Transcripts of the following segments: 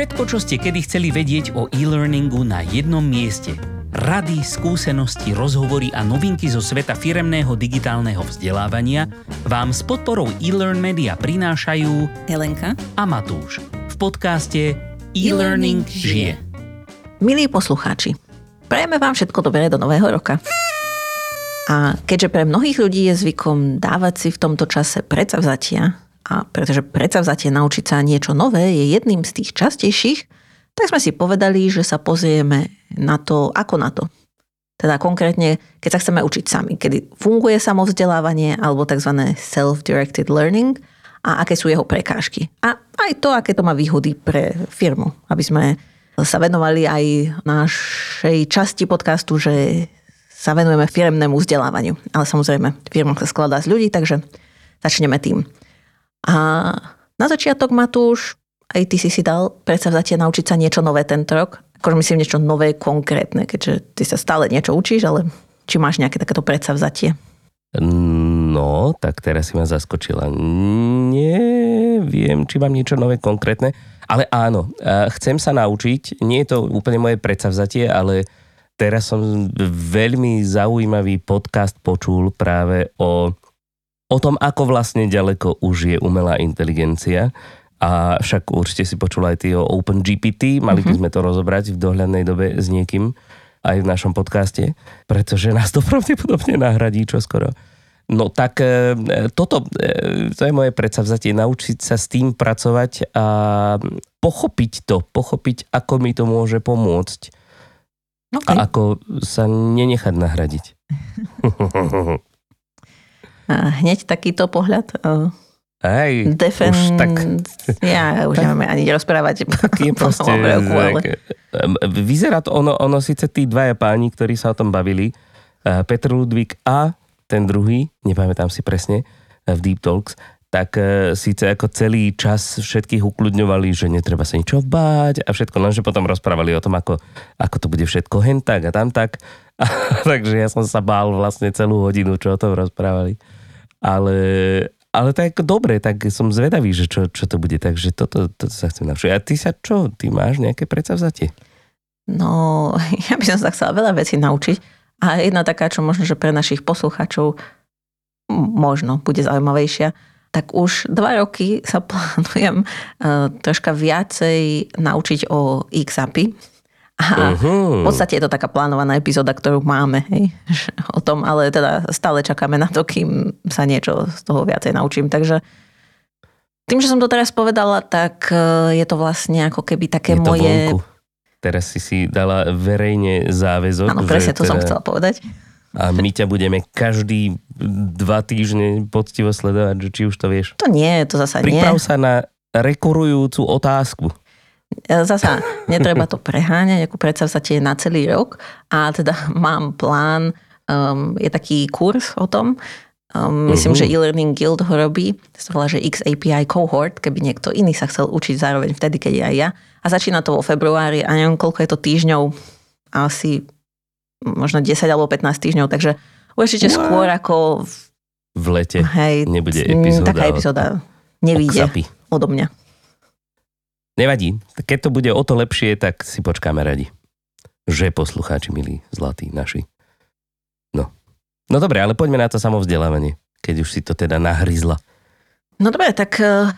Všetko, čo ste kedy chceli vedieť o e-learningu na jednom mieste. Rady, skúsenosti, rozhovory a novinky zo sveta firemného digitálneho vzdelávania vám s podporou e-learn media prinášajú Helenka a Matúš v podcaste E-Learning žije. Milí poslucháči, prajeme vám všetko dobré do nového roka. A keďže pre mnohých ľudí je zvykom dávať si v tomto čase predsavzatia, a pretože predsavzatie naučiť sa niečo nové je jedným z tých častejších, tak sme si povedali, že sa pozrieme na to, ako na to. Teda konkrétne, keď sa chceme učiť sami, kedy funguje samovzdelávanie alebo tzv. self-directed learning a aké sú jeho prekážky. A aj to, aké to má výhody pre firmu, aby sme sa venovali aj našej časti podcastu, že sa venujeme firemnému vzdelávaniu. Ale samozrejme, firma sa skladá z ľudí, takže začneme tým. A na začiatok, Matúš, aj ty si si dal predsavzatie naučiť sa niečo nové tento rok. Akože myslím niečo nové, konkrétne, keďže ty sa stále niečo učíš, ale či máš nejaké takéto predsavzatie? No, tak teraz si ma zaskočila. Neviem, či mám niečo nové konkrétne, ale áno, chcem sa naučiť. Nie je to úplne moje predsavzatie, ale teraz som veľmi zaujímavý podcast počul práve o o tom, ako vlastne ďaleko už je umelá inteligencia. A však určite si počul aj ty o OpenGPT, mali by mhm. sme to rozobrať v dohľadnej dobe s niekým aj v našom podcaste, pretože nás to pravdepodobne nahradí čoskoro. No tak e, toto, e, to je moje predsavzatie, naučiť sa s tým pracovať a pochopiť to, pochopiť, ako mi to môže pomôcť. Okay. A ako sa nenechať nahradiť. hneď takýto pohľad. Hej, Defen... už tak... Ja už nemáme ani rozprávať. Taký proste... Roku, ale... Vyzerá to, ono, ono síce tí dvaja páni, ktorí sa o tom bavili, Petr Ludvík a ten druhý, nepamätám si presne, v Deep Talks, tak e, síce ako celý čas všetkých ukludňovali, že netreba sa ničo báť a všetko, lenže potom rozprávali o tom, ako, ako to bude všetko hen tak a tam tak. A, takže ja som sa bál vlastne celú hodinu, čo o tom rozprávali. Ale, ale tak dobre, tak som zvedavý, že čo, čo to bude, takže toto, toto sa chcem navšiť. A ty sa čo, ty máš nejaké predsavzatie? No, ja by som sa chcela veľa vecí naučiť. A jedna taká, čo možno, že pre našich poslucháčov možno bude zaujímavejšia, tak už dva roky sa plánujem uh, troška viacej naučiť o X-API a uh-huh. v podstate je to taká plánovaná epizóda, ktorú máme hej, o tom, ale teda stále čakáme na to, kým sa niečo z toho viacej naučím. Takže tým, že som to teraz povedala, tak e, je to vlastne ako keby také je moje... Vonku. Teraz si si dala verejne záväzok. Áno, presne to teda... som chcela povedať. A my ťa budeme každý dva týždne poctivo sledovať, či už to vieš. To nie, to zasa nie. Priprav sa na rekurujúcu otázku. E, zasa netreba to preháňať, ako tie na celý rok a teda mám plán, um, je taký kurz o tom, um, myslím, uh-huh. že e-learning guild ho robí, to sa volá, že XAPI cohort, keby niekto iný sa chcel učiť zároveň vtedy, keď aj ja. A začína to vo februári a neviem, koľko je to týždňov, asi možno 10 alebo 15 týždňov, takže určite wow. skôr ako v, v lete hej, nebude epizóda. Taká epizóda nevíde odo mňa. Nevadí, keď to bude o to lepšie, tak si počkáme radi. Že poslucháči, milí, zlatí naši. No. No dobre, ale poďme na to samovzdelávanie, keď už si to teda nahryzla. No dobre, tak uh,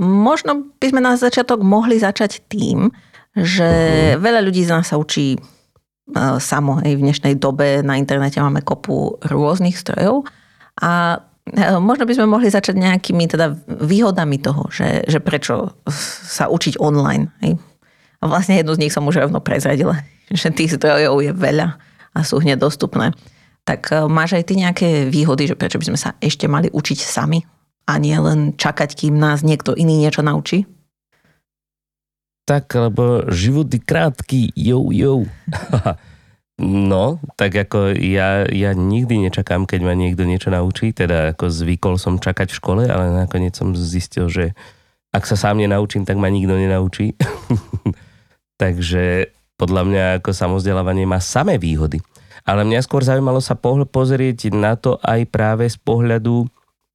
možno by sme na začiatok mohli začať tým, že uh-huh. veľa ľudí z nás sa učí uh, samo. Aj v dnešnej dobe na internete máme kopu rôznych strojov a možno by sme mohli začať nejakými teda výhodami toho, že, že prečo sa učiť online. A vlastne jednu z nich som už rovno prezradila, že tých zdrojov je veľa a sú hneď dostupné. Tak eh, máš aj ty nejaké výhody, že prečo by sme sa ešte mali učiť sami a nie len čakať, kým nás niekto iný niečo naučí? Tak, lebo život je krátky, jo, jo. No, tak ako ja, ja nikdy nečakám, keď ma niekto niečo naučí, teda ako zvykol som čakať v škole, ale nakoniec som zistil, že ak sa sám nenaučím, tak ma nikto nenaučí. Takže podľa mňa ako samozdelávanie má samé výhody. Ale mňa skôr zaujímalo sa pozrieť na to aj práve z pohľadu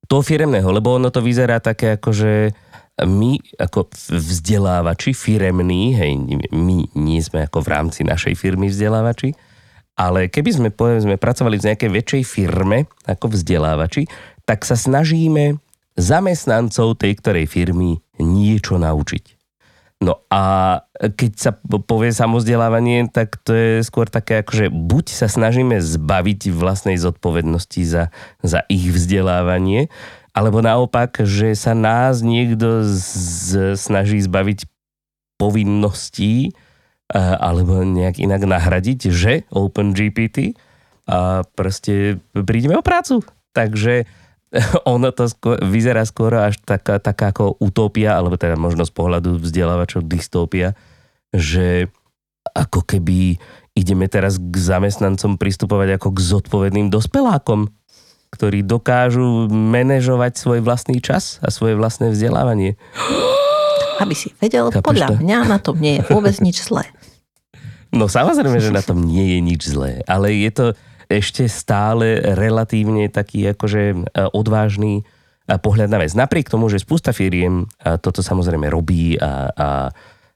toho firemného, lebo ono to vyzerá také ako, že my ako vzdelávači firemní, hej, my nie sme ako v rámci našej firmy vzdelávači, ale keby sme, povedzme, pracovali v nejakej väčšej firme ako vzdelávači, tak sa snažíme zamestnancov tej ktorej firmy niečo naučiť. No a keď sa povie samozdelávanie, tak to je skôr také ako, že buď sa snažíme zbaviť vlastnej zodpovednosti za, za ich vzdelávanie, alebo naopak, že sa nás niekto z, snaží zbaviť povinností alebo nejak inak nahradiť, že OpenGPT a proste prídeme o prácu. Takže ono to skôr, vyzerá skôr až taká, taká ako utopia, alebo teda možno z pohľadu vzdelávačov dystópia, že ako keby ideme teraz k zamestnancom pristupovať ako k zodpovedným dospelákom ktorí dokážu manažovať svoj vlastný čas a svoje vlastné vzdelávanie. Aby si vedel, Chápeš podľa to? mňa na tom nie je vôbec nič zlé. No samozrejme, že na tom nie je nič zlé, ale je to ešte stále relatívne taký akože e, odvážny e, pohľad na vec. Napriek tomu, že spústa firiem e, toto samozrejme robí a, a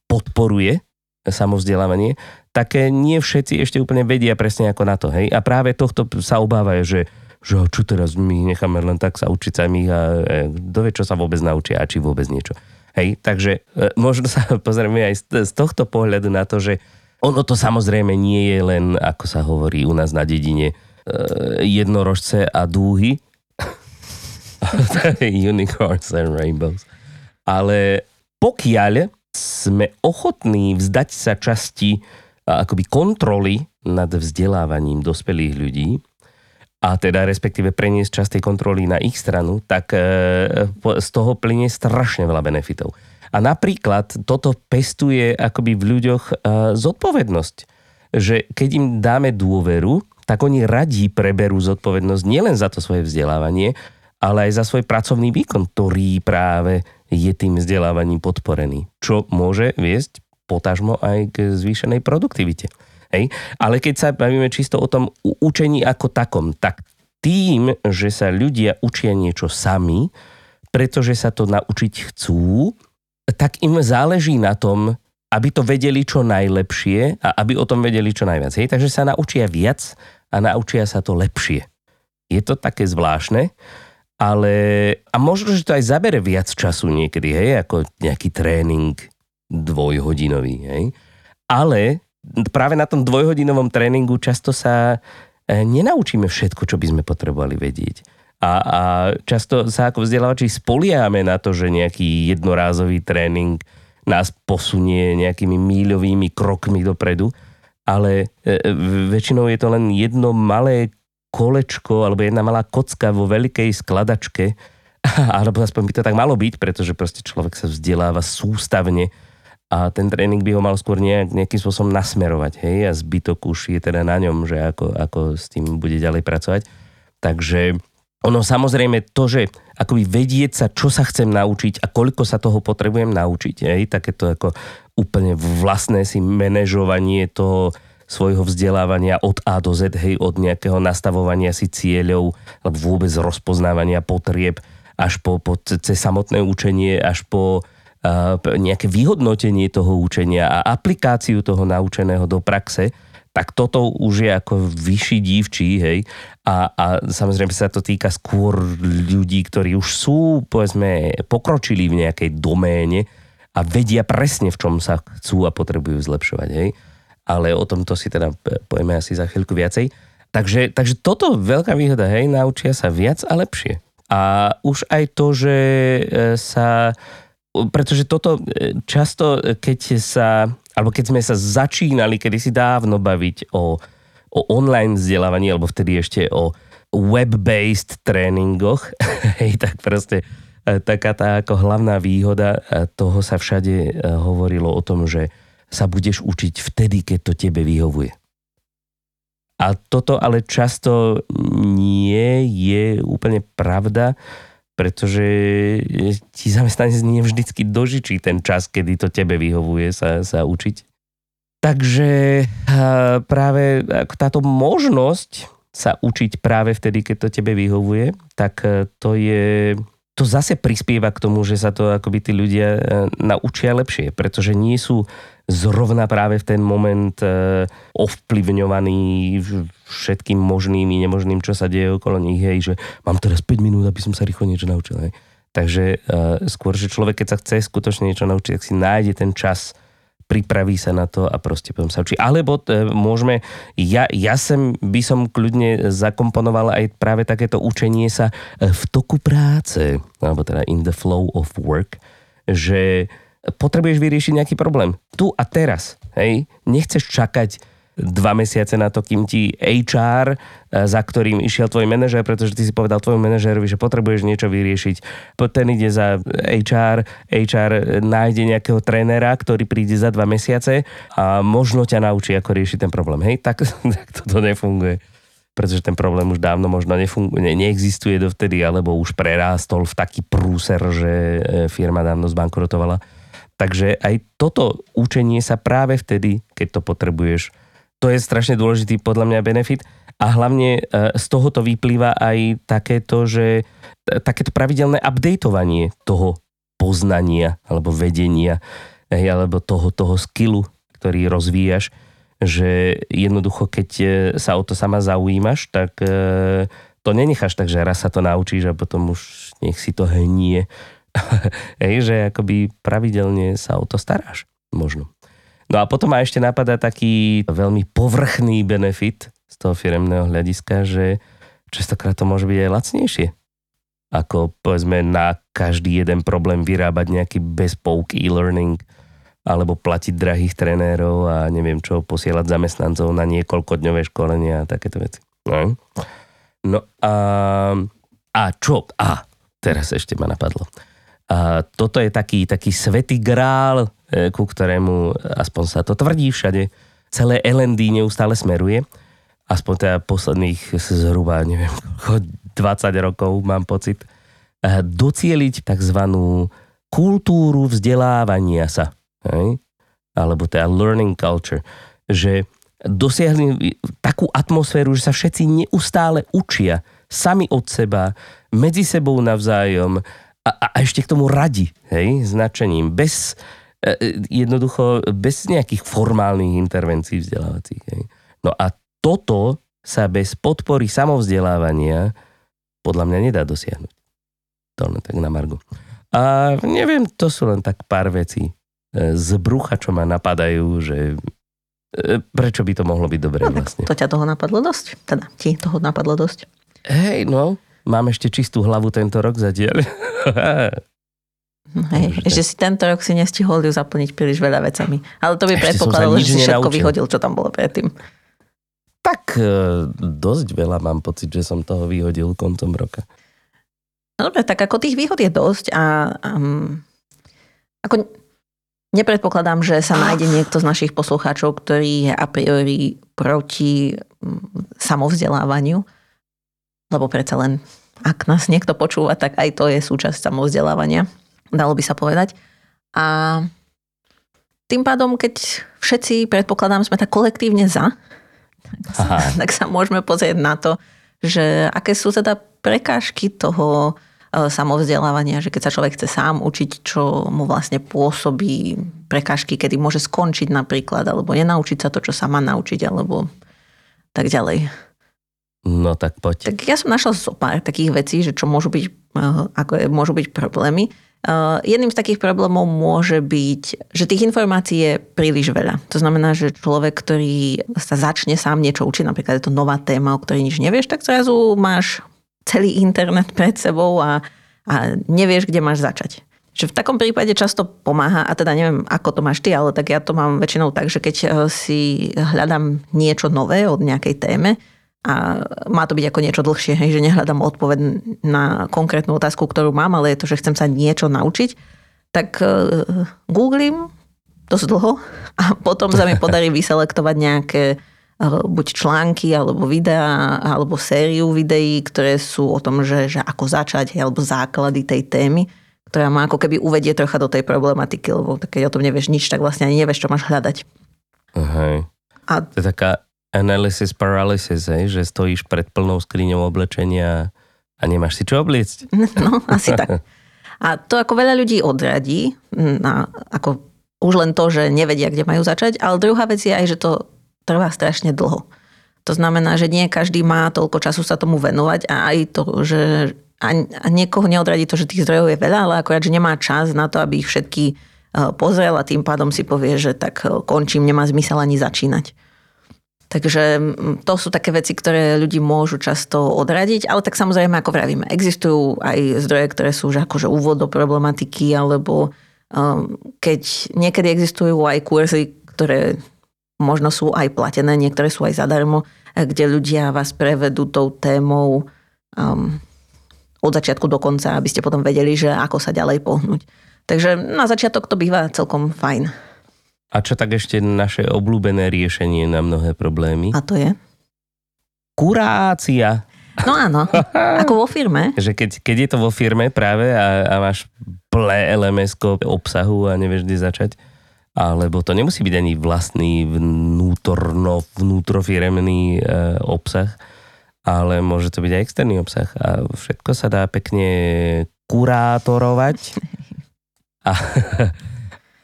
podporuje samovzdelávanie, tak nie všetci ešte úplne vedia presne ako na to. Hej? A práve tohto sa obávajú, že že čo teraz my necháme len tak sa učiť sami a kto vie, čo sa vôbec naučia a či vôbec niečo. Hej, takže e, možno sa pozrieme aj z, tohto pohľadu na to, že ono to samozrejme nie je len, ako sa hovorí u nás na dedine, e, jednorožce a dúhy. Unicorns and rainbows. Ale pokiaľ sme ochotní vzdať sa časti akoby kontroly nad vzdelávaním dospelých ľudí, a teda respektíve preniesť časť tej kontroly na ich stranu, tak e, z toho plynie strašne veľa benefitov. A napríklad toto pestuje akoby v ľuďoch e, zodpovednosť. Že keď im dáme dôveru, tak oni radí preberú zodpovednosť nielen za to svoje vzdelávanie, ale aj za svoj pracovný výkon, ktorý práve je tým vzdelávaním podporený. Čo môže viesť potažmo aj k zvýšenej produktivite. Hej? Ale keď sa bavíme čisto o tom učení ako takom, tak tým, že sa ľudia učia niečo sami, pretože sa to naučiť chcú, tak im záleží na tom, aby to vedeli čo najlepšie a aby o tom vedeli čo najviac. Hej? Takže sa naučia viac a naučia sa to lepšie. Je to také zvláštne, ale a možno, že to aj zabere viac času niekedy, hej, ako nejaký tréning dvojhodinový, hej. Ale práve na tom dvojhodinovom tréningu často sa e, nenaučíme všetko, čo by sme potrebovali vedieť. A, a často sa ako vzdelávači spoliame na to, že nejaký jednorázový tréning nás posunie nejakými míľovými krokmi dopredu, ale e, väčšinou je to len jedno malé kolečko alebo jedna malá kocka vo veľkej skladačke, alebo aspoň by to tak malo byť, pretože proste človek sa vzdeláva sústavne a ten tréning by ho mal skôr nejak, nejakým spôsobom nasmerovať, hej, a zbytok už je teda na ňom, že ako, ako s tým bude ďalej pracovať. Takže ono samozrejme to, že akoby vedieť sa, čo sa chcem naučiť a koľko sa toho potrebujem naučiť, hej, takéto ako úplne vlastné si manažovanie toho svojho vzdelávania od A do Z, hej, od nejakého nastavovania si cieľov, vôbec rozpoznávania potrieb, až po, po cez samotné učenie, až po nejaké vyhodnotenie toho učenia a aplikáciu toho naučeného do praxe, tak toto už je ako vyšší dívčí, hej. A, a samozrejme sa to týka skôr ľudí, ktorí už sú, povedzme, pokročili v nejakej doméne a vedia presne, v čom sa chcú a potrebujú zlepšovať, hej. Ale o tomto si teda povieme asi za chvíľku viacej. Takže, takže toto veľká výhoda, hej, naučia sa viac a lepšie. A už aj to, že e, sa pretože toto e, často, e, keď sa, alebo keď sme sa začínali kedysi dávno baviť o, o online vzdelávaní, alebo vtedy ešte o web-based tréningoch, hej, tak proste e, taká tá ako hlavná výhoda toho sa všade hovorilo o tom, že sa budeš učiť vtedy, keď to tebe vyhovuje. A toto ale často nie je úplne pravda, pretože ti zamestnanec nie vždycky dožičí ten čas, kedy to tebe vyhovuje sa, sa učiť. Takže práve táto možnosť sa učiť práve vtedy, keď to tebe vyhovuje, tak e, to je, to zase prispieva k tomu, že sa to akoby tí ľudia e, naučia lepšie, pretože nie sú zrovna práve v ten moment e, ovplyvňovaní všetkým možným i nemožným, čo sa deje okolo nich, hej, že mám teraz 5 minút, aby som sa rýchlo niečo naučil. Hej. Takže uh, skôr, že človek, keď sa chce skutočne niečo naučiť, tak si nájde ten čas, pripraví sa na to a proste potom sa učí. Alebo t- môžeme, ja, ja sem by som kľudne zakomponoval aj práve takéto učenie sa v toku práce, alebo teda in the flow of work, že potrebuješ vyriešiť nejaký problém. Tu a teraz. Hej? Nechceš čakať dva mesiace na to, kým ti HR, e, za ktorým išiel tvoj manažer, pretože ty si povedal tvojmu manažerovi, že potrebuješ niečo vyriešiť. Ten ide za HR, HR nájde nejakého trénera, ktorý príde za dva mesiace a možno ťa naučí, ako riešiť ten problém. Hej, tak, tak toto nefunguje pretože ten problém už dávno možno nefunguje, ne, neexistuje dovtedy, alebo už prerástol v taký prúser, že e, firma dávno zbankrotovala. Takže aj toto učenie sa práve vtedy, keď to potrebuješ, to je strašne dôležitý podľa mňa benefit a hlavne e, z tohoto vyplýva aj takéto, že e, takéto pravidelné updateovanie toho poznania alebo vedenia alebo toho, toho skillu, ktorý rozvíjaš, že jednoducho, keď e, sa o to sama zaujímaš, tak to nenecháš tak, že raz sa to naučíš a potom už nech si to hnie. hej, že akoby pravidelne sa o to staráš. Možno. No a potom ma ešte napadá taký veľmi povrchný benefit z toho firemného hľadiska, že častokrát to môže byť aj lacnejšie. Ako povedzme na každý jeden problém vyrábať nejaký bespoke e-learning alebo platiť drahých trenérov a neviem čo, posielať zamestnancov na niekoľko dňové školenia a takéto veci. No, no a, a čo? A teraz ešte ma napadlo. A toto je taký, taký svetý grál ku ktorému, aspoň sa to tvrdí všade, celé LND neustále smeruje. Aspoň teda posledných zhruba, neviem, 20 rokov mám pocit. E, docieliť tzv. kultúru vzdelávania sa. Hej? Alebo teda learning culture. Že dosiahli takú atmosféru, že sa všetci neustále učia sami od seba, medzi sebou navzájom a, a ešte k tomu radi, hej, značením, bez, E, e, jednoducho bez nejakých formálnych intervencií vzdelávacích. Hej. No a toto sa bez podpory samovzdelávania podľa mňa nedá dosiahnuť. To len tak na margu. A neviem, to sú len tak pár vecí e, z brucha, čo ma napadajú, že prečo by to mohlo byť dobré no, vlastne. To ťa toho napadlo dosť. Teda ti toho napadlo dosť. Hej, no, mám ešte čistú hlavu tento rok zatiaľ. Hej, že si tento rok si nestihol ju zaplniť príliš veľa vecami. Ale to by predpokladalo, že si všetko vyhodil, čo tam bolo predtým. Tak e, dosť veľa mám pocit, že som toho vyhodil koncom roka. No dobre, tak ako tých výhod je dosť a um, ako nepredpokladám, že sa nájde niekto z našich poslucháčov, ktorý je a priori proti um, samovzdelávaniu, lebo predsa len ak nás niekto počúva, tak aj to je súčasť samovzdelávania dalo by sa povedať. A tým pádom, keď všetci, predpokladám, sme tak kolektívne za, tak sa, tak sa môžeme pozrieť na to, že aké sú teda prekážky toho e, samovzdelávania, že keď sa človek chce sám učiť, čo mu vlastne pôsobí prekážky, kedy môže skončiť napríklad, alebo nenaučiť sa to, čo sa má naučiť, alebo tak ďalej. No tak poď. Tak ja som našla zo pár takých vecí, že čo môžu byť, e, ako môžu byť problémy. Uh, jedným z takých problémov môže byť, že tých informácií je príliš veľa. To znamená, že človek, ktorý sa začne sám niečo učiť, napríklad je to nová téma, o ktorej nič nevieš, tak zrazu máš celý internet pred sebou a, a nevieš, kde máš začať. Že v takom prípade často pomáha, a teda neviem, ako to máš ty, ale tak ja to mám väčšinou tak, že keď uh, si hľadám niečo nové od nejakej téme, a má to byť ako niečo dlhšie, hej, že nehľadám odpoveď na konkrétnu otázku, ktorú mám, ale je to, že chcem sa niečo naučiť, tak uh, googlím dosť dlho a potom sa mi podarí vyselektovať nejaké uh, buď články, alebo videá, alebo sériu videí, ktoré sú o tom, že, že ako začať, hej, alebo základy tej témy, ktorá má ako keby uvedie trocha do tej problematiky, lebo keď o tom nevieš nič, tak vlastne ani nevieš, čo máš hľadať. Hej. A... To je taká analysis paralysis, hej, že stojíš pred plnou skriňou oblečenia A nemáš si čo obliecť? No, asi tak. A to ako veľa ľudí odradí, na, ako už len to, že nevedia, kde majú začať, ale druhá vec je aj, že to trvá strašne dlho. To znamená, že nie každý má toľko času sa tomu venovať a aj to, že a, niekoho neodradí to, že tých zdrojov je veľa, ale akorát, že nemá čas na to, aby ich všetky e, pozrel a tým pádom si povie, že tak e, končím, nemá zmysel ani začínať. Takže to sú také veci, ktoré ľudí môžu často odradiť, ale tak samozrejme, ako vravíme, existujú aj zdroje, ktoré sú už akože úvod do problematiky, alebo um, keď niekedy existujú aj kurzy, ktoré možno sú aj platené, niektoré sú aj zadarmo, kde ľudia vás prevedú tou témou um, od začiatku do konca, aby ste potom vedeli, že ako sa ďalej pohnúť. Takže na začiatok to býva celkom fajn. A čo tak ešte naše obľúbené riešenie na mnohé problémy? A to je? Kurácia. No áno, ako vo firme. Že keď, keď je to vo firme práve a, a máš plné lms obsahu a nevieš, kde začať, alebo to nemusí byť ani vlastný vnútorno, vnútrofiremný e, obsah, ale môže to byť aj externý obsah a všetko sa dá pekne kurátorovať. A,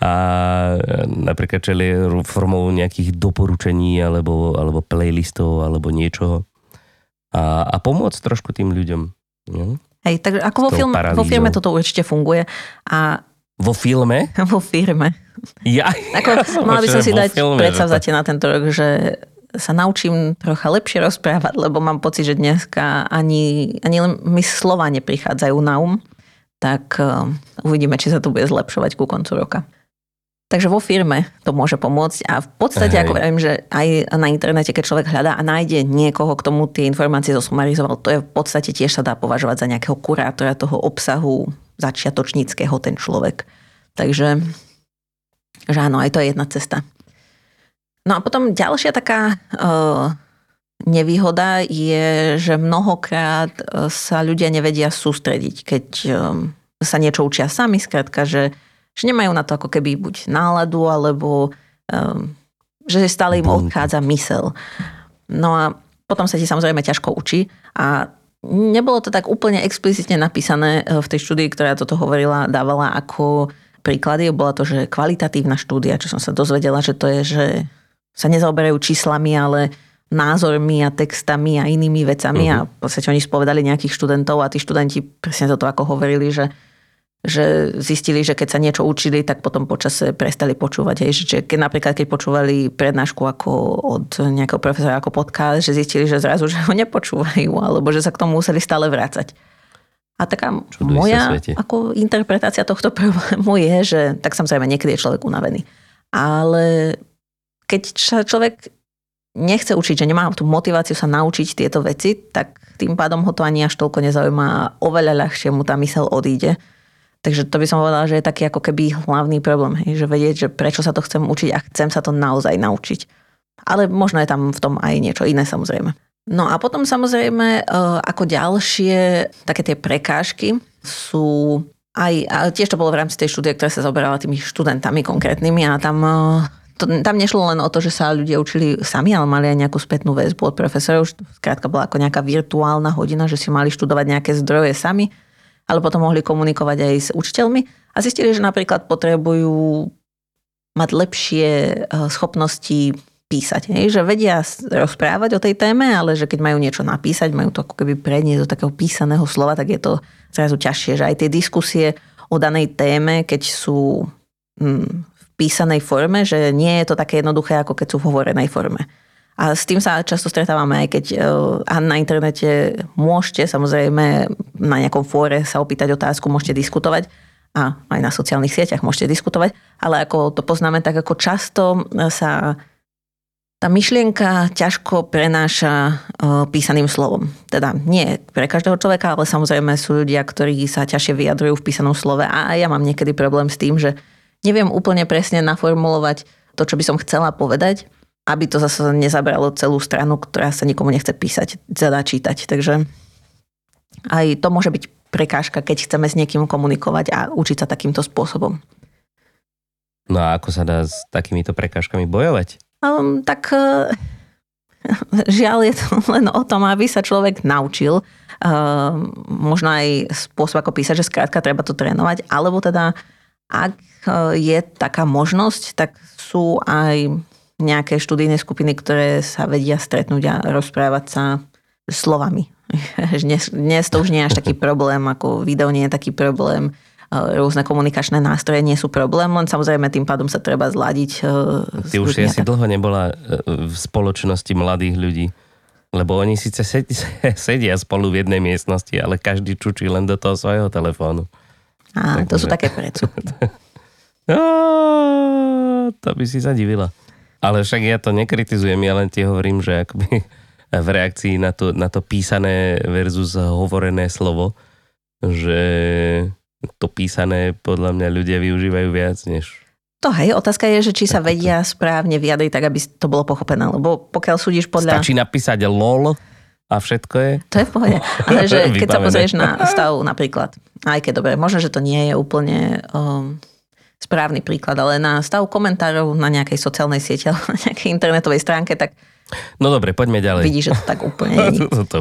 a napríklad čeli formou nejakých doporučení alebo, alebo playlistov alebo niečoho a, a pomôcť trošku tým ľuďom. No? Hej, takže ako vo, film, vo firme toto určite funguje a vo filme? Vo firme. Ja, ako, ja mala by som si dať predsavzatie na tento rok, že sa naučím trocha lepšie rozprávať, lebo mám pocit, že dneska ani, ani len mi slova neprichádzajú na um, tak uh, uvidíme, či sa to bude zlepšovať ku koncu roka. Takže vo firme to môže pomôcť a v podstate, Hej. ako viem, že aj na internete, keď človek hľadá a nájde niekoho, k tomu tie informácie zosumarizoval, to je v podstate tiež sa dá považovať za nejakého kurátora toho obsahu začiatočníckého ten človek. Takže, že áno, aj to je jedna cesta. No a potom ďalšia taká uh, nevýhoda je, že mnohokrát sa ľudia nevedia sústrediť, keď um, sa niečo učia sami, skrátka, že že nemajú na to ako keby buď náladu, alebo um, že stále im odchádza mysel. No a potom sa ti samozrejme ťažko učí a nebolo to tak úplne explicitne napísané e, v tej štúdii, ktorá toto hovorila, dávala ako príklady. Bola to, že kvalitatívna štúdia, čo som sa dozvedela, že to je, že sa nezaoberajú číslami, ale názormi a textami a inými vecami uh-huh. a v podstate oni spovedali nejakých študentov a tí študenti presne toto ako hovorili, že že zistili, že keď sa niečo učili, tak potom počase prestali počúvať. Hej. Že keď napríklad, keď počúvali prednášku ako od nejakého profesora ako podcast, že zistili, že zrazu, že ho nepočúvajú, alebo že sa k tomu museli stále vrácať. A taká Čuduj moja ako interpretácia tohto problému je, že tak samozrejme niekedy je človek unavený. Ale keď sa človek nechce učiť, že nemá tú motiváciu sa naučiť tieto veci, tak tým pádom ho to ani až toľko nezaujíma a oveľa ľahšie mu tá mysel odíde Takže to by som povedala, že je taký ako keby hlavný problém, hej, že vedieť, že prečo sa to chcem učiť a chcem sa to naozaj naučiť. Ale možno je tam v tom aj niečo iné samozrejme. No a potom samozrejme e, ako ďalšie také tie prekážky sú aj, a tiež to bolo v rámci tej štúdie, ktorá sa zaoberala tými študentami konkrétnymi a tam e, to, tam nešlo len o to, že sa ľudia učili sami, ale mali aj nejakú spätnú väzbu od profesorov. Skrátka bola ako nejaká virtuálna hodina, že si mali študovať nejaké zdroje sami ale potom mohli komunikovať aj s učiteľmi a zistili, že napríklad potrebujú mať lepšie eh, schopnosti písať. Hej? Že vedia rozprávať o tej téme, ale že keď majú niečo napísať, majú to ako keby preniesť do takého písaného slova, tak je to zrazu ťažšie. Že aj tie diskusie o danej téme, keď sú hm, v písanej forme, že nie je to také jednoduché, ako keď sú v hovorenej forme. A s tým sa často stretávame, aj keď uh, na internete môžete samozrejme na nejakom fóre sa opýtať otázku, môžete diskutovať. A aj na sociálnych sieťach môžete diskutovať, ale ako to poznáme, tak ako často sa tá myšlienka ťažko prenáša uh, písaným slovom. Teda nie pre každého človeka, ale samozrejme sú ľudia, ktorí sa ťažšie vyjadrujú v písanom slove. A ja mám niekedy problém s tým, že neviem úplne presne naformulovať to, čo by som chcela povedať aby to zase nezabralo celú stranu, ktorá sa nikomu nechce písať, teda čítať. Takže aj to môže byť prekážka, keď chceme s niekým komunikovať a učiť sa takýmto spôsobom. No a ako sa dá s takýmito prekážkami bojovať? Um, tak uh, žiaľ je to len o tom, aby sa človek naučil. Uh, možno aj spôsob, ako písať, že skrátka treba to trénovať, alebo teda ak je taká možnosť, tak sú aj nejaké študijné skupiny, ktoré sa vedia stretnúť a rozprávať sa slovami. Dnes, dnes to už nie je až taký problém, ako video nie je taký problém rôzne komunikačné nástroje nie sú problém, len samozrejme tým pádom sa treba zladiť. E, Ty už si asi dlho nebola e, v spoločnosti mladých ľudí, lebo oni síce sedia spolu v jednej miestnosti, ale každý čučí len do toho svojho telefónu. Á, Takže... to sú také predsudky. no, to by si sa divila. Ale však ja to nekritizujem, ja len ti hovorím, že akoby v reakcii na to, na to písané versus hovorené slovo, že to písané podľa mňa ľudia využívajú viac než to hej, otázka je, že či sa vedia správne vyjadriť tak, aby to bolo pochopené, lebo pokiaľ súdiš podľa... Stačí napísať lol a všetko je? To je v pohode. Ale že keď sa pozrieš na stav napríklad, aj keď dobre, možno, že to nie je úplne um, správny príklad, ale na stav komentárov na nejakej sociálnej sieti alebo na nejakej internetovej stránke, tak No dobre, poďme ďalej. Vidíš, že to tak úplne nie. to, to,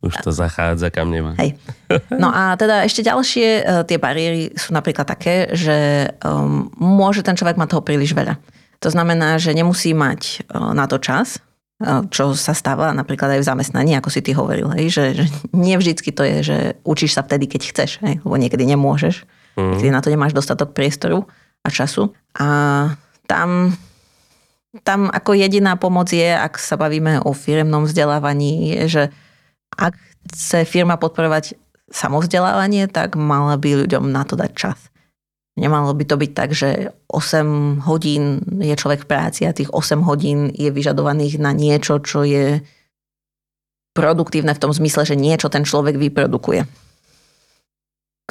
už to zachádza kam nemá. Hej. No a teda ešte ďalšie uh, tie bariéry sú napríklad také, že um, môže ten človek mať toho príliš veľa. To znamená, že nemusí mať uh, na to čas, uh, čo sa stáva napríklad aj v zamestnaní, ako si ty hovoril, hej, že, že nie vždycky to je, že učíš sa vtedy, keď chceš, hej, lebo niekedy nemôžeš, mm. keď na to nemáš dostatok priestoru a času. A tam tam ako jediná pomoc je, ak sa bavíme o firemnom vzdelávaní, že ak chce firma podporovať samovzdelávanie, tak mala by ľuďom na to dať čas. Nemalo by to byť tak, že 8 hodín je človek v práci a tých 8 hodín je vyžadovaných na niečo, čo je produktívne v tom zmysle, že niečo ten človek vyprodukuje.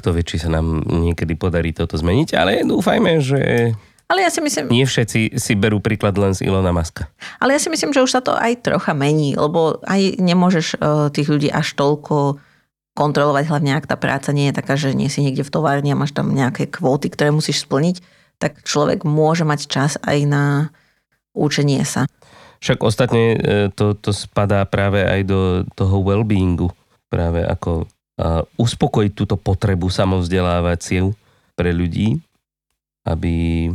Kto vie, či sa nám niekedy podarí toto zmeniť, ale dúfajme, že ale ja si myslím... Nie všetci si berú príklad len z Ilona Maska. Ale ja si myslím, že už sa to aj trocha mení, lebo aj nemôžeš uh, tých ľudí až toľko kontrolovať, hlavne ak tá práca nie je taká, že nie si niekde v továrni a máš tam nejaké kvóty, ktoré musíš splniť, tak človek môže mať čas aj na učenie sa. Však ostatne e, to, to spadá práve aj do toho well-beingu. Práve ako uspokojiť túto potrebu samovzdelávaciu pre ľudí, aby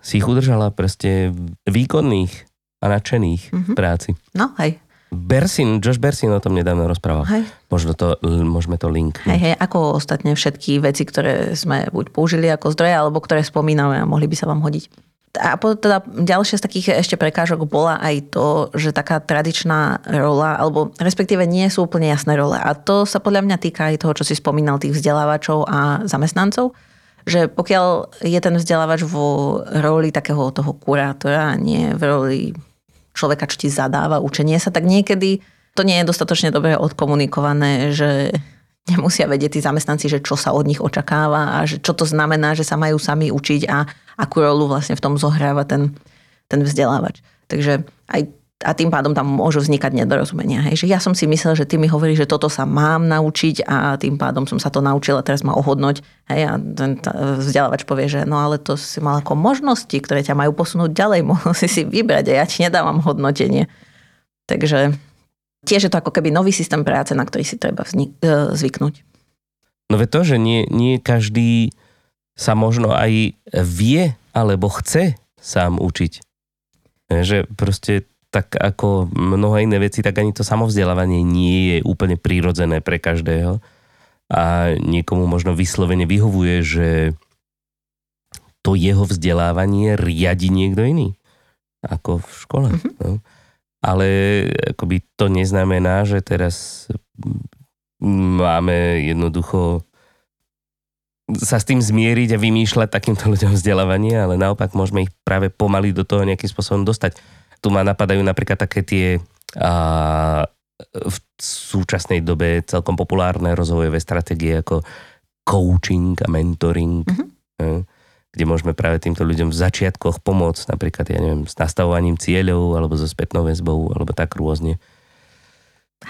si ich udržala proste výkonných a nadšených mm-hmm. práci. No, hej. Bersin, Josh Bersin o tom nedávno rozprával. Hej. Možno to, môžeme to link. Hej, hej, ako ostatne všetky veci, ktoré sme buď použili ako zdroje, alebo ktoré spomíname a mohli by sa vám hodiť. A teda ďalšia z takých ešte prekážok bola aj to, že taká tradičná rola, alebo respektíve nie sú úplne jasné role. A to sa podľa mňa týka aj toho, čo si spomínal, tých vzdelávačov a zamestnancov že pokiaľ je ten vzdelávač vo roli takého toho kurátora, nie v roli človeka, čo ti zadáva učenie sa, tak niekedy to nie je dostatočne dobre odkomunikované, že nemusia vedieť tí zamestnanci, že čo sa od nich očakáva a že čo to znamená, že sa majú sami učiť a akú rolu vlastne v tom zohráva ten, ten vzdelávač. Takže aj a tým pádom tam môžu vznikať nedorozumenia. Hej. Že ja som si myslel, že ty mi hovoríš, že toto sa mám naučiť a tým pádom som sa to naučila, teraz ma ohodnoť. Hej. A ten vzdelávač povie, že no ale to si mal ako možnosti, ktoré ťa majú posunúť ďalej, mohol si si vybrať a ja ti nedávam hodnotenie. Takže tiež je to ako keby nový systém práce, na ktorý si treba vznik- e, zvyknúť. No ve to, že nie, nie každý sa možno aj vie alebo chce sám učiť. Že proste tak ako mnohé iné veci, tak ani to samovzdelávanie nie je úplne prírodzené pre každého. A niekomu možno vyslovene vyhovuje, že to jeho vzdelávanie riadi niekto iný. Ako v škole. Mm-hmm. No. Ale akoby to neznamená, že teraz máme jednoducho sa s tým zmieriť a vymýšľať takýmto ľuďom vzdelávanie, ale naopak môžeme ich práve pomaly do toho nejakým spôsobom dostať. Tu ma napadajú napríklad také tie a, v súčasnej dobe celkom populárne rozvojové stratégie ako coaching a mentoring, mm-hmm. Kde môžeme práve týmto ľuďom v začiatkoch pomôcť, napríklad, ja neviem, s nastavovaním cieľov, alebo so spätnou väzbou, alebo tak rôzne.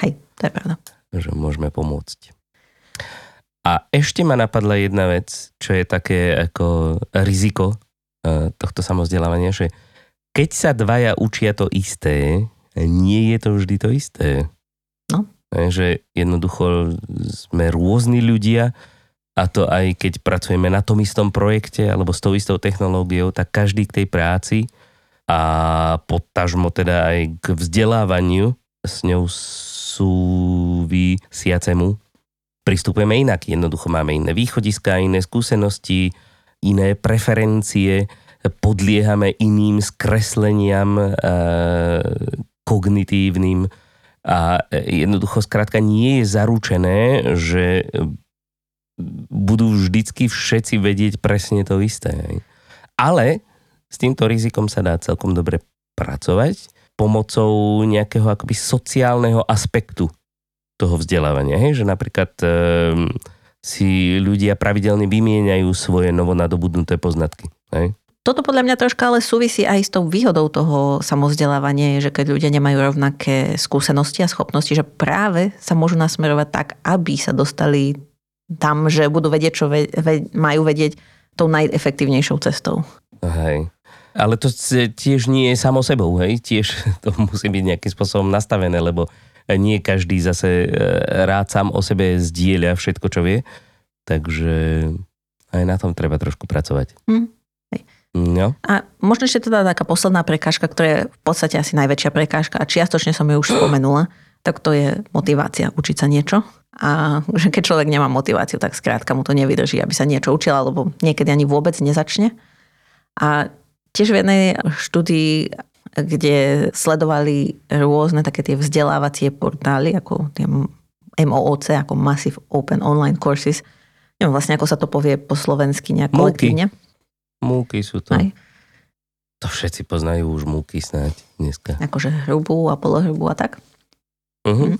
Hej, to je pravda. Že môžeme pomôcť. A ešte ma napadla jedna vec, čo je také ako riziko tohto samozdelávania, že keď sa dvaja učia to isté, nie je to vždy to isté. No. Že jednoducho sme rôzni ľudia a to aj keď pracujeme na tom istom projekte alebo s tou istou technológiou, tak každý k tej práci a potažmo teda aj k vzdelávaniu s ňou súvisiacemu pristupujeme inak. Jednoducho máme iné východiska, iné skúsenosti, iné preferencie, podliehame iným skresleniam e, kognitívnym a jednoducho skrátka nie je zaručené, že budú vždycky všetci vedieť presne to isté. Ale s týmto rizikom sa dá celkom dobre pracovať pomocou nejakého akoby sociálneho aspektu toho vzdelávania. Hej? Že napríklad e, si ľudia pravidelne vymieňajú svoje novonadobudnuté poznatky. Hej? Toto podľa mňa troška ale súvisí aj s tou výhodou toho samozdelávania, že keď ľudia nemajú rovnaké skúsenosti a schopnosti, že práve sa môžu nasmerovať tak, aby sa dostali tam, že budú vedieť, čo ve, ve, majú vedieť tou najefektívnejšou cestou. Hej. Ale to tiež nie je samo sebou, hej? Tiež to musí byť nejakým spôsobom nastavené, lebo nie každý zase e, rád sám o sebe zdieľa všetko, čo vie. Takže aj na tom treba trošku pracovať. Hm. No. A možno ešte teda taká posledná prekážka, ktorá je v podstate asi najväčšia prekážka a čiastočne som ju už spomenula, tak to je motivácia učiť sa niečo. A že keď človek nemá motiváciu, tak skrátka mu to nevydrží, aby sa niečo učil, alebo niekedy ani vôbec nezačne. A tiež v jednej štúdii, kde sledovali rôzne také tie vzdelávacie portály, ako tie MOOC, ako Massive Open Online Courses, neviem vlastne, ako sa to povie po slovensky nejak kolektívne. Múky sú to. Aj. To všetci poznajú už múky snáď dneska. Akože hrubú a polohrubú a tak. Uh-huh.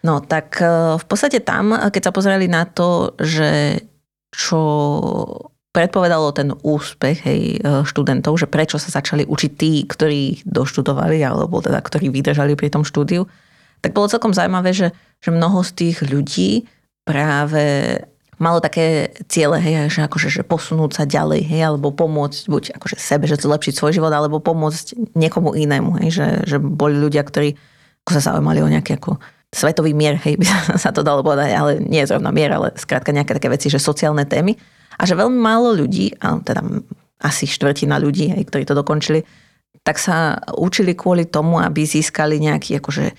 No tak e, v podstate tam, keď sa pozerali na to, že čo predpovedalo ten úspech hej, e, študentov, že prečo sa začali učiť tí, ktorí doštudovali, alebo teda ktorí vydržali pri tom štúdiu, tak bolo celkom zaujímavé, že, že mnoho z tých ľudí práve malo také ciele, hej, že akože že posunúť sa ďalej, hej, alebo pomôcť buď akože sebe, že zlepšiť svoj život, alebo pomôcť niekomu inému, hej, že, že boli ľudia, ktorí ako sa zaujímali o nejaký ako svetový mier, hej, by sa to dalo povedať, ale nie zrovna mier, ale skrátka nejaké také veci, že sociálne témy. A že veľmi málo ľudí, teda asi štvrtina ľudí, hej, ktorí to dokončili, tak sa učili kvôli tomu, aby získali nejaký akože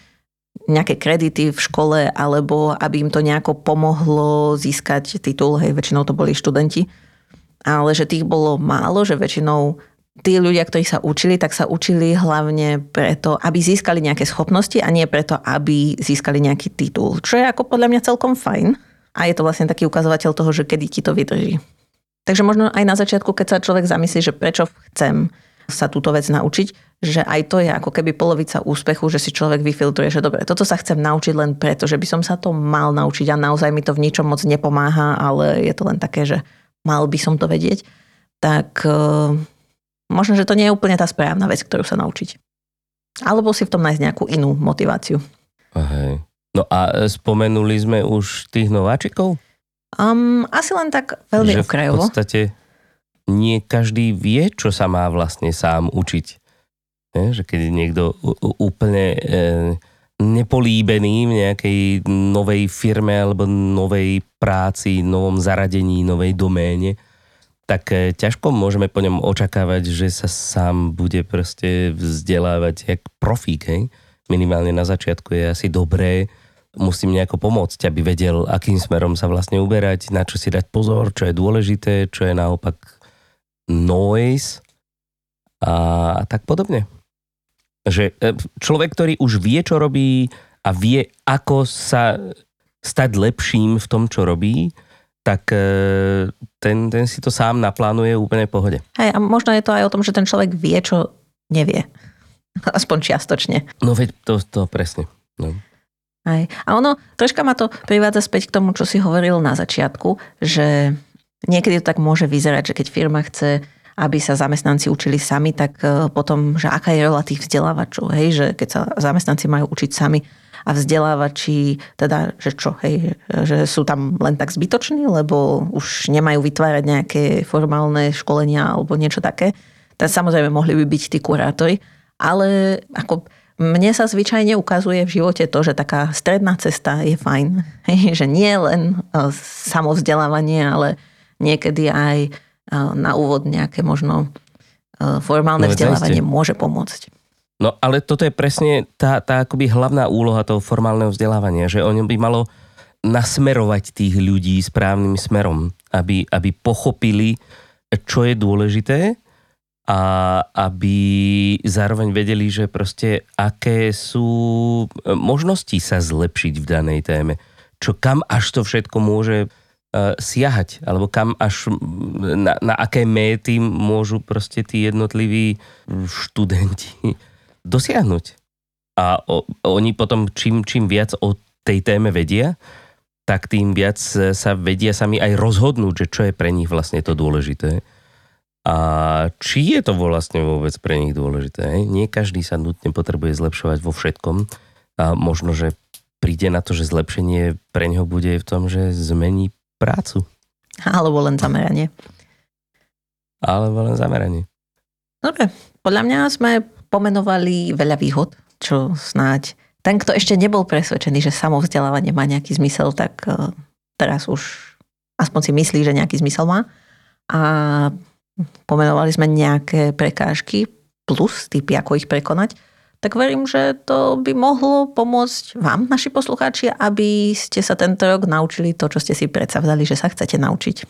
nejaké kredity v škole, alebo aby im to nejako pomohlo získať titul, hej, väčšinou to boli študenti, ale že tých bolo málo, že väčšinou tí ľudia, ktorí sa učili, tak sa učili hlavne preto, aby získali nejaké schopnosti a nie preto, aby získali nejaký titul. Čo je ako podľa mňa celkom fajn. A je to vlastne taký ukazovateľ toho, že kedy ti to vydrží. Takže možno aj na začiatku, keď sa človek zamyslí, že prečo chcem sa túto vec naučiť, že aj to je ako keby polovica úspechu, že si človek vyfiltruje, že dobre, toto sa chcem naučiť len preto, že by som sa to mal naučiť a naozaj mi to v ničom moc nepomáha, ale je to len také, že mal by som to vedieť, tak uh, možno, že to nie je úplne tá správna vec, ktorú sa naučiť. Alebo si v tom nájsť nejakú inú motiváciu. Hej. No a spomenuli sme už tých nováčikov? Um, asi len tak veľmi že okrajovo. v podstate nie každý vie, čo sa má vlastne sám učiť. Je, že keď je niekto úplne e, nepolíbený v nejakej novej firme alebo novej práci, novom zaradení, novej doméne, tak e, ťažko môžeme po ňom očakávať, že sa sám bude proste vzdelávať jak profík. Hej? Minimálne na začiatku je asi dobré musím nejako pomôcť, aby vedel, akým smerom sa vlastne uberať, na čo si dať pozor, čo je dôležité, čo je naopak noise a, tak podobne. Že e, človek, ktorý už vie, čo robí a vie, ako sa stať lepším v tom, čo robí, tak e, ten, ten si to sám naplánuje úplne v pohode. Hej, a možno je to aj o tom, že ten človek vie, čo nevie. Aspoň čiastočne. No veď to, to presne. No. Aj. A ono, troška ma to privádza späť k tomu, čo si hovoril na začiatku, že niekedy to tak môže vyzerať, že keď firma chce aby sa zamestnanci učili sami, tak e, potom, že aká je rola tých vzdelávačov, hej, že keď sa zamestnanci majú učiť sami a vzdelávači, teda, že čo, hej, že sú tam len tak zbytoční, lebo už nemajú vytvárať nejaké formálne školenia alebo niečo také, tak samozrejme mohli by byť tí kurátori, ale ako mne sa zvyčajne ukazuje v živote to, že taká stredná cesta je fajn. Hej, že nie len e, samovzdelávanie, ale niekedy aj na úvod nejaké možno e, formálne no, vzdelávanie zaiste. môže pomôcť. No ale toto je presne tá, tá akoby hlavná úloha toho formálneho vzdelávania, že ono by malo nasmerovať tých ľudí správnym smerom, aby, aby pochopili, čo je dôležité a aby zároveň vedeli, že proste aké sú e, možnosti sa zlepšiť v danej téme. Čo kam až to všetko môže siahať, alebo kam až na, na aké méty môžu proste tí jednotliví študenti dosiahnuť. A o, oni potom čím, čím viac o tej téme vedia, tak tým viac sa vedia sami aj rozhodnúť, že čo je pre nich vlastne to dôležité a či je to vlastne vôbec pre nich dôležité? Nie každý sa nutne potrebuje zlepšovať vo všetkom a možno, že príde na to, že zlepšenie pre neho bude v tom, že zmení prácu. Alebo len zameranie. Alebo len zameranie. Dobre, podľa mňa sme pomenovali veľa výhod, čo snáď ten, kto ešte nebol presvedčený, že samovzdelávanie má nejaký zmysel, tak eh, teraz už aspoň si myslí, že nejaký zmysel má. A pomenovali sme nejaké prekážky plus typy, ako ich prekonať, tak verím, že to by mohlo pomôcť vám, naši poslucháči, aby ste sa tento rok naučili to, čo ste si predstavdali, že sa chcete naučiť.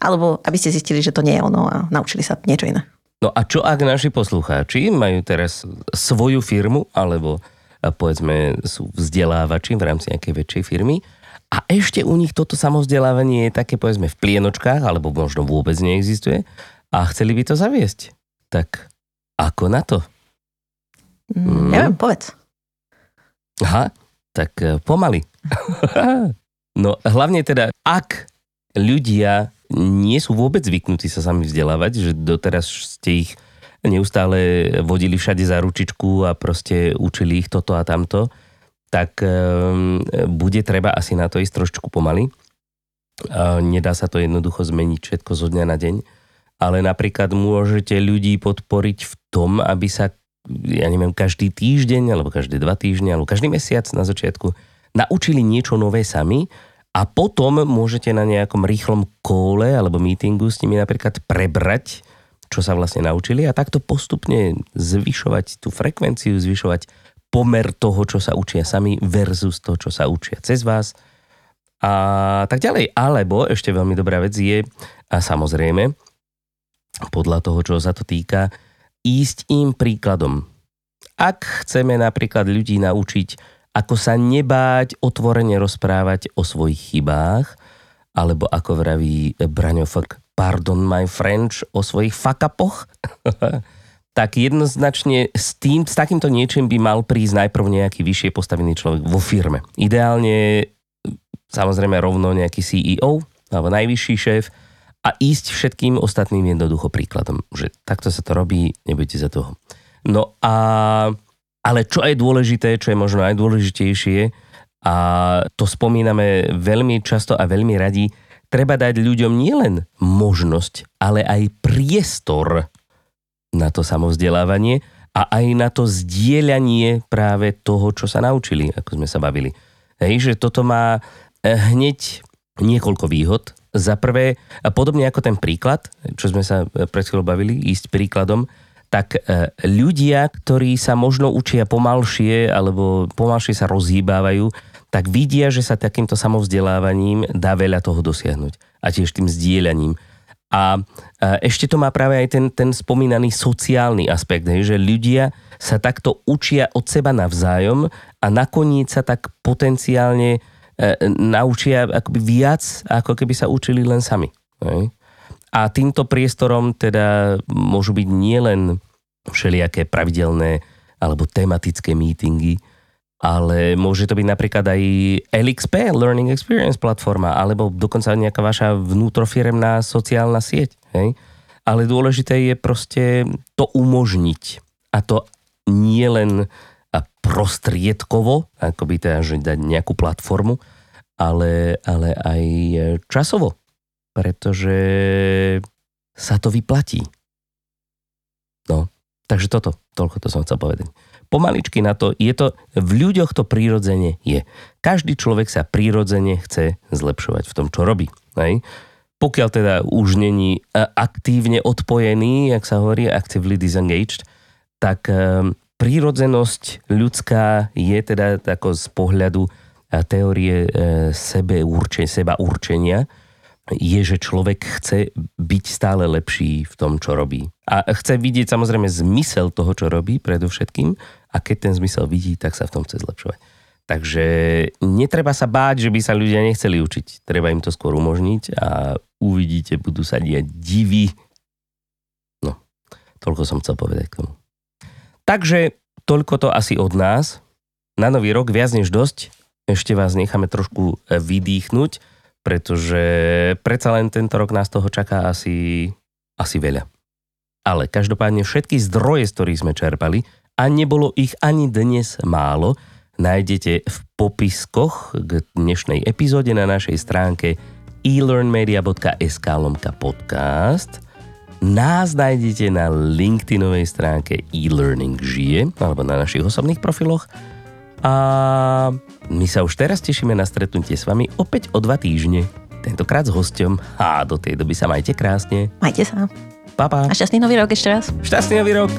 Alebo aby ste zistili, že to nie je ono a naučili sa niečo iné. No a čo ak naši poslucháči majú teraz svoju firmu, alebo povedzme sú vzdelávači v rámci nejakej väčšej firmy a ešte u nich toto samozdelávanie je také povedzme v plienočkách, alebo možno vôbec neexistuje a chceli by to zaviesť. Tak ako na to? Mm, neviem, povedz. Aha, tak e, pomaly. no hlavne teda, ak ľudia nie sú vôbec zvyknutí sa sami vzdelávať, že doteraz ste ich neustále vodili všade za ručičku a proste učili ich toto a tamto, tak um, bude treba asi na to ísť trošku pomaly. Uh, nedá sa to jednoducho zmeniť všetko zo dňa na deň ale napríklad môžete ľudí podporiť v tom, aby sa, ja neviem, každý týždeň, alebo každé dva týždne, alebo každý mesiac na začiatku naučili niečo nové sami a potom môžete na nejakom rýchlom kóle alebo meetingu s nimi napríklad prebrať, čo sa vlastne naučili a takto postupne zvyšovať tú frekvenciu, zvyšovať pomer toho, čo sa učia sami versus to, čo sa učia cez vás a tak ďalej. Alebo ešte veľmi dobrá vec je, a samozrejme, podľa toho, čo sa to týka, ísť im príkladom. Ak chceme napríklad ľudí naučiť, ako sa nebáť otvorene rozprávať o svojich chybách, alebo ako vraví Braňo Fok, pardon my French, o svojich fakapoch, tak jednoznačne s, tým, s takýmto niečím by mal prísť najprv nejaký vyššie postavený človek vo firme. Ideálne samozrejme rovno nejaký CEO alebo najvyšší šéf, a ísť všetkým ostatným jednoducho príkladom, že takto sa to robí, nebudete za toho. No a, ale čo je dôležité, čo je možno najdôležitejšie, a to spomíname veľmi často a veľmi radi, treba dať ľuďom nielen možnosť, ale aj priestor na to samozdelávanie a aj na to zdieľanie práve toho, čo sa naučili, ako sme sa bavili. Hej, že toto má eh, hneď niekoľko výhod. Za prvé, podobne ako ten príklad, čo sme sa pred chvíľou bavili, ísť príkladom, tak e, ľudia, ktorí sa možno učia pomalšie alebo pomalšie sa rozhýbávajú, tak vidia, že sa takýmto samovzdelávaním dá veľa toho dosiahnuť. A tiež tým zdieľaním. A ešte to má práve aj ten, ten spomínaný sociálny aspekt, že ľudia sa takto učia od seba navzájom a nakoniec sa tak potenciálne E, naučia akoby viac, ako keby sa učili len sami. A týmto priestorom teda môžu byť nielen všelijaké pravidelné alebo tematické meetingy, ale môže to byť napríklad aj LXP, Learning Experience platforma, alebo dokonca nejaká vaša vnútrofiremná sociálna sieť. Hej? Ale dôležité je proste to umožniť. A to nie len prostriedkovo, ako by teda, že dať nejakú platformu, ale, ale aj časovo, pretože sa to vyplatí. No, Takže toto, toľko to som chcel povedať. Pomaličky na to, je to, v ľuďoch to prírodzene je. Každý človek sa prírodzene chce zlepšovať v tom, čo robí. Hej? Pokiaľ teda už není e, aktívne odpojený, jak sa hovorí, actively disengaged, tak um, prírodzenosť ľudská je teda ako z pohľadu teórie e, sebe určenia, seba určenia, je, že človek chce byť stále lepší v tom, čo robí. A chce vidieť samozrejme zmysel toho, čo robí predovšetkým a keď ten zmysel vidí, tak sa v tom chce zlepšovať. Takže netreba sa báť, že by sa ľudia nechceli učiť. Treba im to skôr umožniť a uvidíte, budú sa diať divy. No, toľko som chcel povedať k tomu. Takže toľko to asi od nás. Na nový rok viac než dosť. Ešte vás necháme trošku vydýchnuť pretože predsa len tento rok nás toho čaká asi, asi veľa. Ale každopádne všetky zdroje, z ktorých sme čerpali, a nebolo ich ani dnes málo, nájdete v popiskoch k dnešnej epizóde na našej stránke elearnmedia.sk lomka podcast. Nás nájdete na LinkedInovej stránke e-learning žije alebo na našich osobných profiloch a my sa už teraz tešíme na stretnutie s vami opäť o dva týždne. Tentokrát s hosťom a do tej doby sa majte krásne. Majte sa. Pa, pa. A šťastný nový rok ešte raz. Šťastný nový rok.